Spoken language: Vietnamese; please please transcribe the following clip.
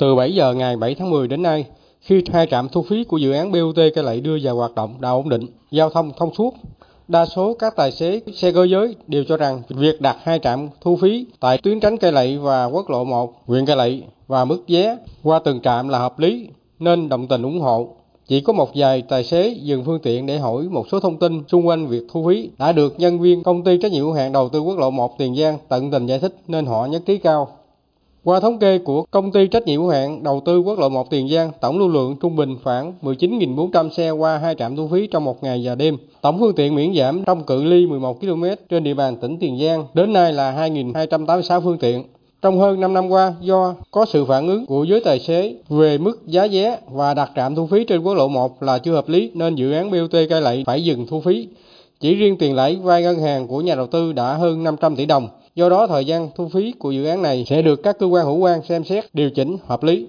Từ 7 giờ ngày 7 tháng 10 đến nay, khi hai trạm thu phí của dự án BOT Cai Lậy đưa vào hoạt động đã ổn định, giao thông thông suốt, đa số các tài xế xe cơ giới đều cho rằng việc đặt hai trạm thu phí tại tuyến tránh Cai Lậy và quốc lộ 1, huyện Cai Lậy và mức vé qua từng trạm là hợp lý nên đồng tình ủng hộ. Chỉ có một vài tài xế dừng phương tiện để hỏi một số thông tin xung quanh việc thu phí đã được nhân viên công ty trách nhiệm hữu hạn đầu tư quốc lộ 1 Tiền Giang tận tình giải thích nên họ nhất trí cao. Qua thống kê của công ty trách nhiệm hữu hạn đầu tư quốc lộ 1 Tiền Giang, tổng lưu lượng trung bình khoảng 19.400 xe qua hai trạm thu phí trong một ngày và đêm. Tổng phương tiện miễn giảm trong cự ly 11 km trên địa bàn tỉnh Tiền Giang đến nay là 2.286 phương tiện. Trong hơn 5 năm qua, do có sự phản ứng của giới tài xế về mức giá vé và đặt trạm thu phí trên quốc lộ 1 là chưa hợp lý nên dự án BOT Cai Lậy phải dừng thu phí. Chỉ riêng tiền lãi vay ngân hàng của nhà đầu tư đã hơn 500 tỷ đồng. Do đó, thời gian thu phí của dự án này sẽ được các cơ quan hữu quan xem xét điều chỉnh hợp lý.